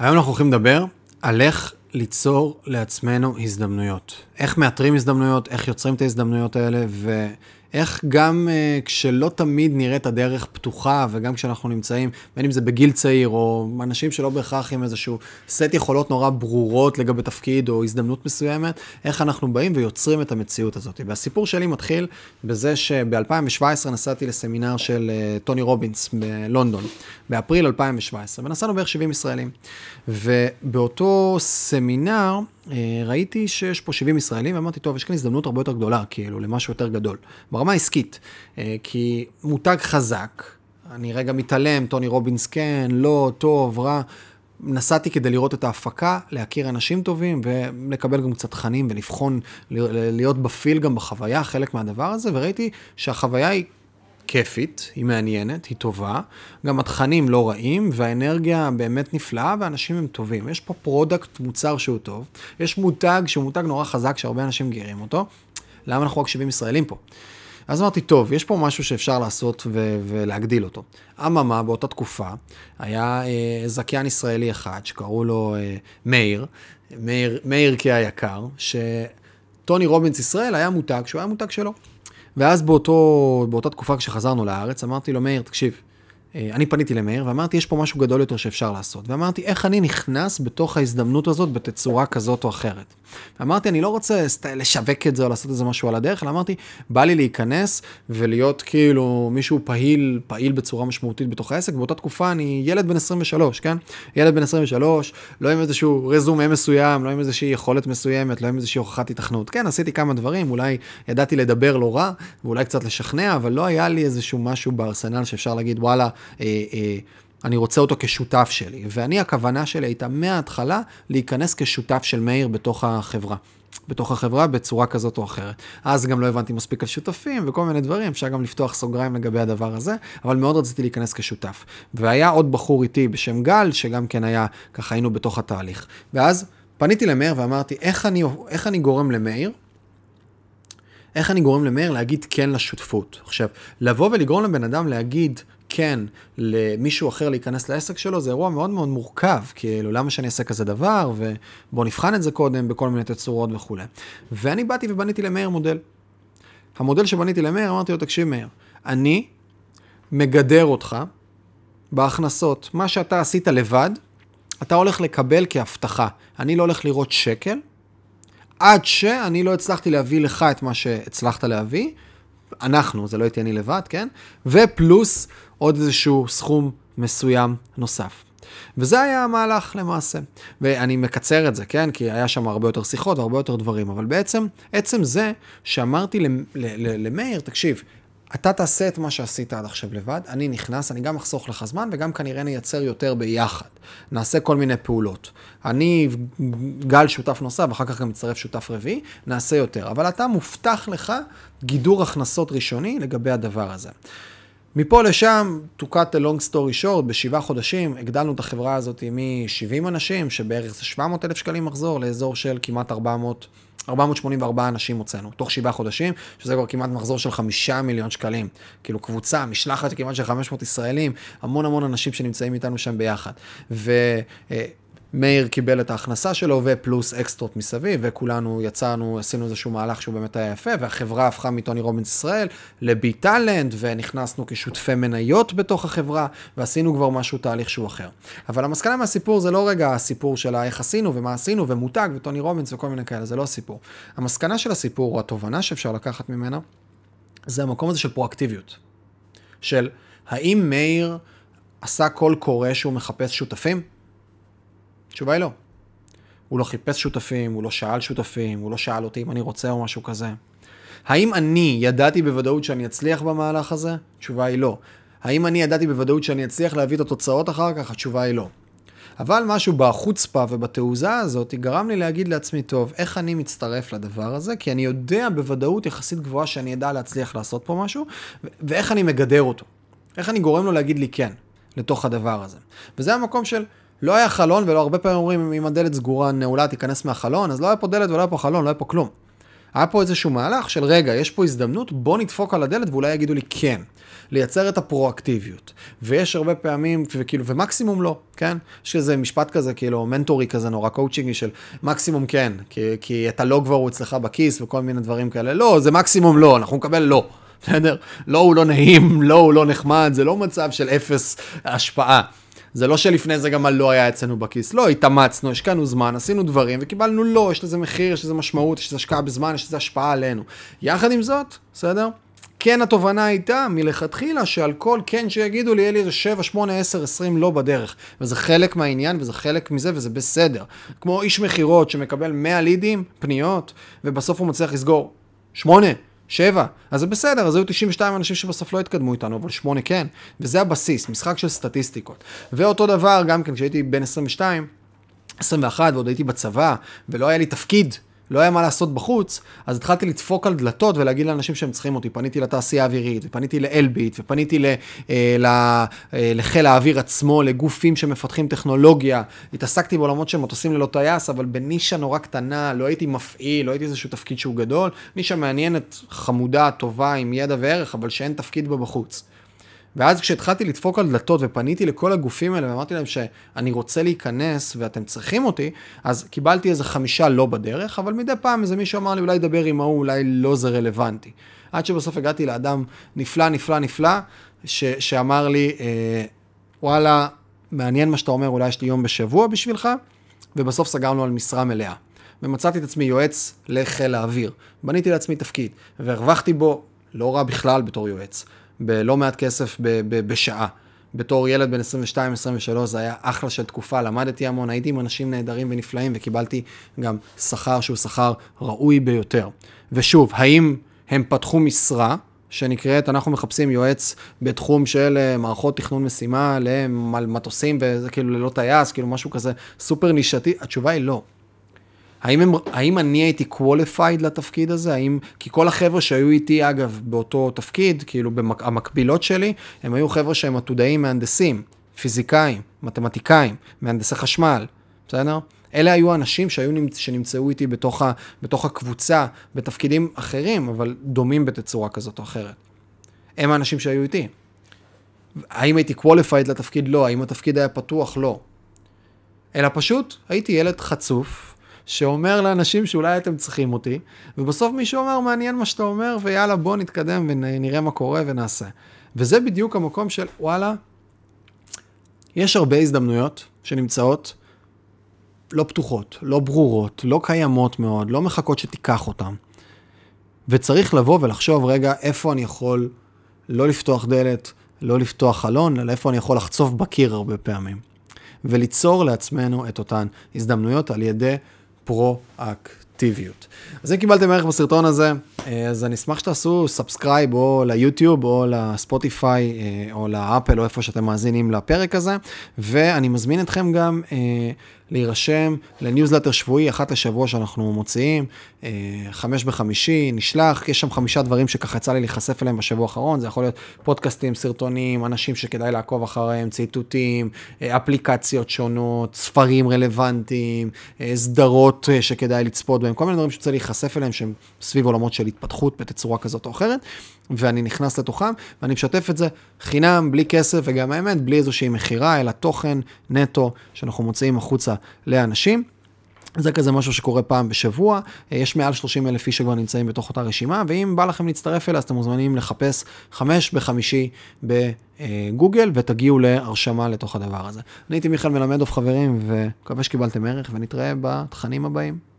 היום אנחנו הולכים לדבר על איך ליצור לעצמנו הזדמנויות. איך מאתרים הזדמנויות, איך יוצרים את ההזדמנויות האלה, ו... איך גם uh, כשלא תמיד נראית הדרך פתוחה, וגם כשאנחנו נמצאים, בין אם זה בגיל צעיר, או אנשים שלא בהכרח עם איזשהו סט יכולות נורא ברורות לגבי תפקיד או הזדמנות מסוימת, איך אנחנו באים ויוצרים את המציאות הזאת. והסיפור שלי מתחיל בזה שב-2017 נסעתי לסמינר של uh, טוני רובינס בלונדון, באפריל 2017, ונסענו בערך 70 ישראלים. ובאותו סמינר, אה, ראיתי שיש פה 70 ישראלים, ואמרתי, טוב, יש כאן הזדמנות הרבה יותר גדולה, כאילו, למשהו יותר גדול. ברמה העסקית, אה, כי מותג חזק, אני רגע מתעלם, טוני רובינס כן, לא, טוב, רע. נסעתי כדי לראות את ההפקה, להכיר אנשים טובים ולקבל גם קצת תכנים ולבחון, להיות בפיל גם בחוויה, חלק מהדבר הזה, וראיתי שהחוויה היא כיפית, היא מעניינת, היא טובה, גם התכנים לא רעים, והאנרגיה באמת נפלאה, ואנשים הם טובים. יש פה product, מוצר שהוא טוב, יש מותג שהוא מותג נורא חזק, שהרבה אנשים מכירים אותו, למה אנחנו רק 70 ישראלים פה? אז אמרתי, טוב, יש פה משהו שאפשר לעשות ו- ולהגדיל אותו. אממה, באותה תקופה, היה אה, זכיין ישראלי אחד, שקראו לו אה, מאיר, מאיר, מאיר כהיקר, שטוני רובינס ישראל היה מותג שהוא היה מותג שלו. ואז באותו, באותה תקופה כשחזרנו לארץ, אמרתי לו, מאיר, תקשיב, אני פניתי למאיר ואמרתי, יש פה משהו גדול יותר שאפשר לעשות. ואמרתי, איך אני נכנס בתוך ההזדמנות הזאת בתצורה כזאת או אחרת. ואמרתי, אני לא רוצה לשווק את זה או לעשות איזה משהו על הדרך, אלא אמרתי, בא לי להיכנס ולהיות כאילו מישהו פעיל, פעיל בצורה משמעותית בתוך העסק. באותה תקופה אני ילד בן 23, כן? ילד בן 23, לא עם איזשהו רזומה מסוים, לא עם איזושהי יכולת מסוימת, לא עם איזושהי הוכחת התכנות. כן, עשיתי כמה דברים, אולי ידעתי לדבר לא רע, ואולי קצת לשכנע, אבל לא היה לי איזשהו משהו בארסנל שאפשר להגיד, וואלה, אה, אה, אני רוצה אותו כשותף שלי. ואני, הכוונה שלי הייתה מההתחלה להיכנס כשותף של מאיר בתוך החברה. בתוך החברה בצורה כזאת או אחרת. אז גם לא הבנתי מספיק על שותפים וכל מיני דברים, אפשר גם לפתוח סוגריים לגבי הדבר הזה, אבל מאוד רציתי להיכנס כשותף. והיה עוד בחור איתי בשם גל, שגם כן היה, ככה היינו בתוך התהליך. ואז פניתי למאיר ואמרתי, איך אני, איך אני גורם למאיר? איך אני גורם למאיר להגיד כן לשותפות? עכשיו, לבוא ולגרום לבן אדם להגיד כן למישהו אחר להיכנס לעסק שלו, זה אירוע מאוד מאוד מורכב, כאילו, למה שאני אעשה כזה דבר, ובואו נבחן את זה קודם בכל מיני תצורות וכולי. ואני באתי ובניתי למאיר מודל. המודל שבניתי למאיר, אמרתי לו, תקשיב מאיר, אני מגדר אותך בהכנסות. מה שאתה עשית לבד, אתה הולך לקבל כהבטחה. אני לא הולך לראות שקל, עד שאני לא הצלחתי להביא לך את מה שהצלחת להביא, אנחנו, זה לא הייתי אני לבד, כן? ופלוס עוד איזשהו סכום מסוים נוסף. וזה היה המהלך למעשה. ואני מקצר את זה, כן? כי היה שם הרבה יותר שיחות והרבה יותר דברים, אבל בעצם, עצם זה שאמרתי למאיר, תקשיב, אתה תעשה את מה שעשית עד עכשיו לבד, אני נכנס, אני גם אחסוך לך זמן וגם כנראה נייצר יותר ביחד. נעשה כל מיני פעולות. אני, גל שותף נוסף, ואחר כך גם מצטרף שותף רביעי, נעשה יותר. אבל אתה מובטח לך גידור הכנסות ראשוני לגבי הדבר הזה. מפה לשם, to cut a long story short, בשבעה חודשים הגדלנו את החברה הזאת מ-70 אנשים, שבערך זה 700 אלף שקלים מחזור, לאזור של כמעט 400 484 אנשים הוצאנו, תוך שבעה חודשים, שזה כבר כמעט מחזור של חמישה מיליון שקלים. כאילו קבוצה, משלחת כמעט של 500 ישראלים, המון המון אנשים שנמצאים איתנו שם ביחד. ו... מאיר קיבל את ההכנסה שלו ופלוס אקסטרות מסביב, וכולנו יצאנו, עשינו איזשהו מהלך שהוא באמת היה יפה, והחברה הפכה מטוני רובינס ישראל לבי טאלנט, ונכנסנו כשותפי מניות בתוך החברה, ועשינו כבר משהו, תהליך שהוא אחר. אבל המסקנה מהסיפור זה לא רגע הסיפור של איך עשינו ומה עשינו, ומותג וטוני רובינס וכל מיני כאלה, זה לא הסיפור. המסקנה של הסיפור, או התובנה שאפשר לקחת ממנה, זה המקום הזה של פרואקטיביות. של האם מאיר עשה קול קורא שהוא מחפש שותפים? התשובה היא לא. הוא לא חיפש שותפים, הוא לא שאל שותפים, הוא לא שאל אותי אם אני רוצה או משהו כזה. האם אני ידעתי בוודאות שאני אצליח במהלך הזה? התשובה היא לא. האם אני ידעתי בוודאות שאני אצליח להביא את התוצאות אחר כך? התשובה היא לא. אבל משהו בחוצפה ובתעוזה הזאת גרם לי להגיד לעצמי, טוב, איך אני מצטרף לדבר הזה? כי אני יודע בוודאות יחסית גבוהה שאני אדע להצליח לעשות פה משהו, ואיך אני מגדר אותו. איך אני גורם לו להגיד לי כן לתוך הדבר הזה. וזה המקום של, לא היה חלון, ולא הרבה פעמים אומרים, אם הדלת סגורה, נעולה, תיכנס מהחלון, אז לא היה פה דלת ולא היה פה חלון, לא היה פה כלום. היה פה איזשהו מהלך של רגע, יש פה הזדמנות, בוא נדפוק על הדלת ואולי יגידו לי כן. לייצר את הפרואקטיביות. ויש הרבה פעמים, וכאילו, ומקסימום לא, כן? יש איזה משפט כזה, כאילו, מנטורי כזה נורא קואוצ'ינגי של מקסימום כן, כי, כי את הלא כבר הוא אצלך בכיס וכל מיני דברים כאלה. לא, זה מקסימום לא, אנחנו נקבל לא. בסדר? לא הוא לא נעים, לא הוא לא נחמד, זה לא מצב של אפס השפעה. זה לא שלפני זה גם הלא היה אצלנו בכיס, לא, התאמצנו, השקענו זמן, עשינו דברים וקיבלנו לא, יש לזה מחיר, יש לזה משמעות, יש לזה השקעה בזמן, יש לזה השפעה עלינו. יחד עם זאת, בסדר? כן התובנה הייתה מלכתחילה שעל כל כן שיגידו לי, יהיה לי איזה 7, 8, 10, 20 לא בדרך. וזה חלק מהעניין וזה חלק מזה וזה בסדר. כמו איש מכירות שמקבל 100 לידים, פניות, ובסוף הוא מצליח לסגור 8, 7, אז זה בסדר, אז היו 92 אנשים שבסוף לא התקדמו איתנו, אבל 8 כן, וזה הבסיס, משחק של סטטיסטיקות. ואותו דבר, גם כן, כשהייתי בן 22, 21 ועוד הייתי בצבא, ולא היה לי תפקיד לא היה מה לעשות בחוץ, אז התחלתי לדפוק על דלתות ולהגיד לאנשים שהם צריכים אותי. פניתי לתעשייה האווירית, ופניתי לאלביט, ופניתי ל, אה, ל, אה, לחיל האוויר עצמו, לגופים שמפתחים טכנולוגיה. התעסקתי בעולמות של מטוסים ללא טייס, אבל בנישה נורא קטנה, לא הייתי מפעיל, לא הייתי איזשהו תפקיד שהוא גדול. נישה מעניינת, חמודה, טובה, עם ידע וערך, אבל שאין תפקיד בה בחוץ. ואז כשהתחלתי לדפוק על דלתות ופניתי לכל הגופים האלה ואמרתי להם שאני רוצה להיכנס ואתם צריכים אותי, אז קיבלתי איזה חמישה לא בדרך, אבל מדי פעם איזה מישהו אמר לי אולי דבר עם ההוא, אולי לא זה רלוונטי. עד שבסוף הגעתי לאדם נפלא, נפלא, נפלא, ש- שאמר לי, אה, וואלה, מעניין מה שאתה אומר, אולי יש לי יום בשבוע בשבילך, ובסוף סגרנו על משרה מלאה. ומצאתי את עצמי יועץ לחיל האוויר. בניתי לעצמי תפקיד, והרווחתי בו לא רע בכלל בתור יועץ. בלא מעט כסף ב- ב- בשעה. בתור ילד בן 22-23 זה היה אחלה של תקופה, למדתי המון, הייתי עם אנשים נהדרים ונפלאים וקיבלתי גם שכר שהוא שכר ראוי ביותר. ושוב, האם הם פתחו משרה שנקראת, אנחנו מחפשים יועץ בתחום של אה, מערכות תכנון משימה למטוסים, וזה כאילו ללא טייס, כאילו משהו כזה סופר נישתי? התשובה היא לא. האם, הם, האם אני הייתי qualified לתפקיד הזה? האם, כי כל החבר'ה שהיו איתי, אגב, באותו תפקיד, כאילו במק, המקבילות שלי, הם היו חבר'ה שהם עתודאים מהנדסים, פיזיקאים, מתמטיקאים, מהנדסי חשמל, בסדר? אלה היו האנשים שהיו, שנמצאו איתי בתוך, ה, בתוך הקבוצה, בתפקידים אחרים, אבל דומים בתצורה כזאת או אחרת. הם האנשים שהיו איתי. האם הייתי qualified לתפקיד? לא. האם התפקיד היה פתוח? לא. אלא פשוט הייתי ילד חצוף, שאומר לאנשים שאולי אתם צריכים אותי, ובסוף מישהו אומר, מעניין מה שאתה אומר, ויאללה, בוא נתקדם ונראה מה קורה ונעשה. וזה בדיוק המקום של, וואלה, יש הרבה הזדמנויות שנמצאות לא פתוחות, לא ברורות, לא קיימות מאוד, לא מחכות שתיקח אותן. וצריך לבוא ולחשוב, רגע, איפה אני יכול לא לפתוח דלת, לא לפתוח חלון, אלא איפה אני יכול לחצוף בקיר הרבה פעמים. וליצור לעצמנו את אותן הזדמנויות על ידי Pro act פרואקטיביות. אז אם קיבלתם ערך בסרטון הזה, אה, אז אני אשמח שתעשו subscribe או ליוטיוב או לספוטיפיי אה, או לאפל או איפה שאתם מאזינים לפרק הזה, ואני מזמין אתכם גם אה, להירשם לניוזלטר שבועי, אחת לשבוע שאנחנו מוציאים, חמש בחמישי, נשלח, יש שם חמישה דברים שככה יצא לי להיחשף אליהם בשבוע האחרון, זה יכול להיות פודקאסטים, סרטונים, אנשים שכדאי לעקוב אחריהם, ציטוטים, אפליקציות שונות, ספרים רלוונטיים, סדרות שכדאי לצפות בהם, כל מיני דברים שצריך להיחשף אליהם שהם סביב עולמות של התפתחות בתצורה כזאת או אחרת, ואני נכנס לתוכם, ואני משתף את זה חינם, בלי כסף, וגם האמת, בלי איזושהי מכירה, אלא תוכן נטו שאנחנו מוציאים החוצה לאנשים. זה כזה משהו שקורה פעם בשבוע, יש מעל 30 אלף איש שכבר נמצאים בתוך אותה רשימה, ואם בא לכם להצטרף אליה, אז אתם מוזמנים לחפש חמש בחמישי בגוגל, ותגיעו להרשמה לתוך הדבר הזה. אני הייתי מיכאל מלמדוב חברים, ומקווה שקיבלתם ערך, ונתראה בתכנים הבאים.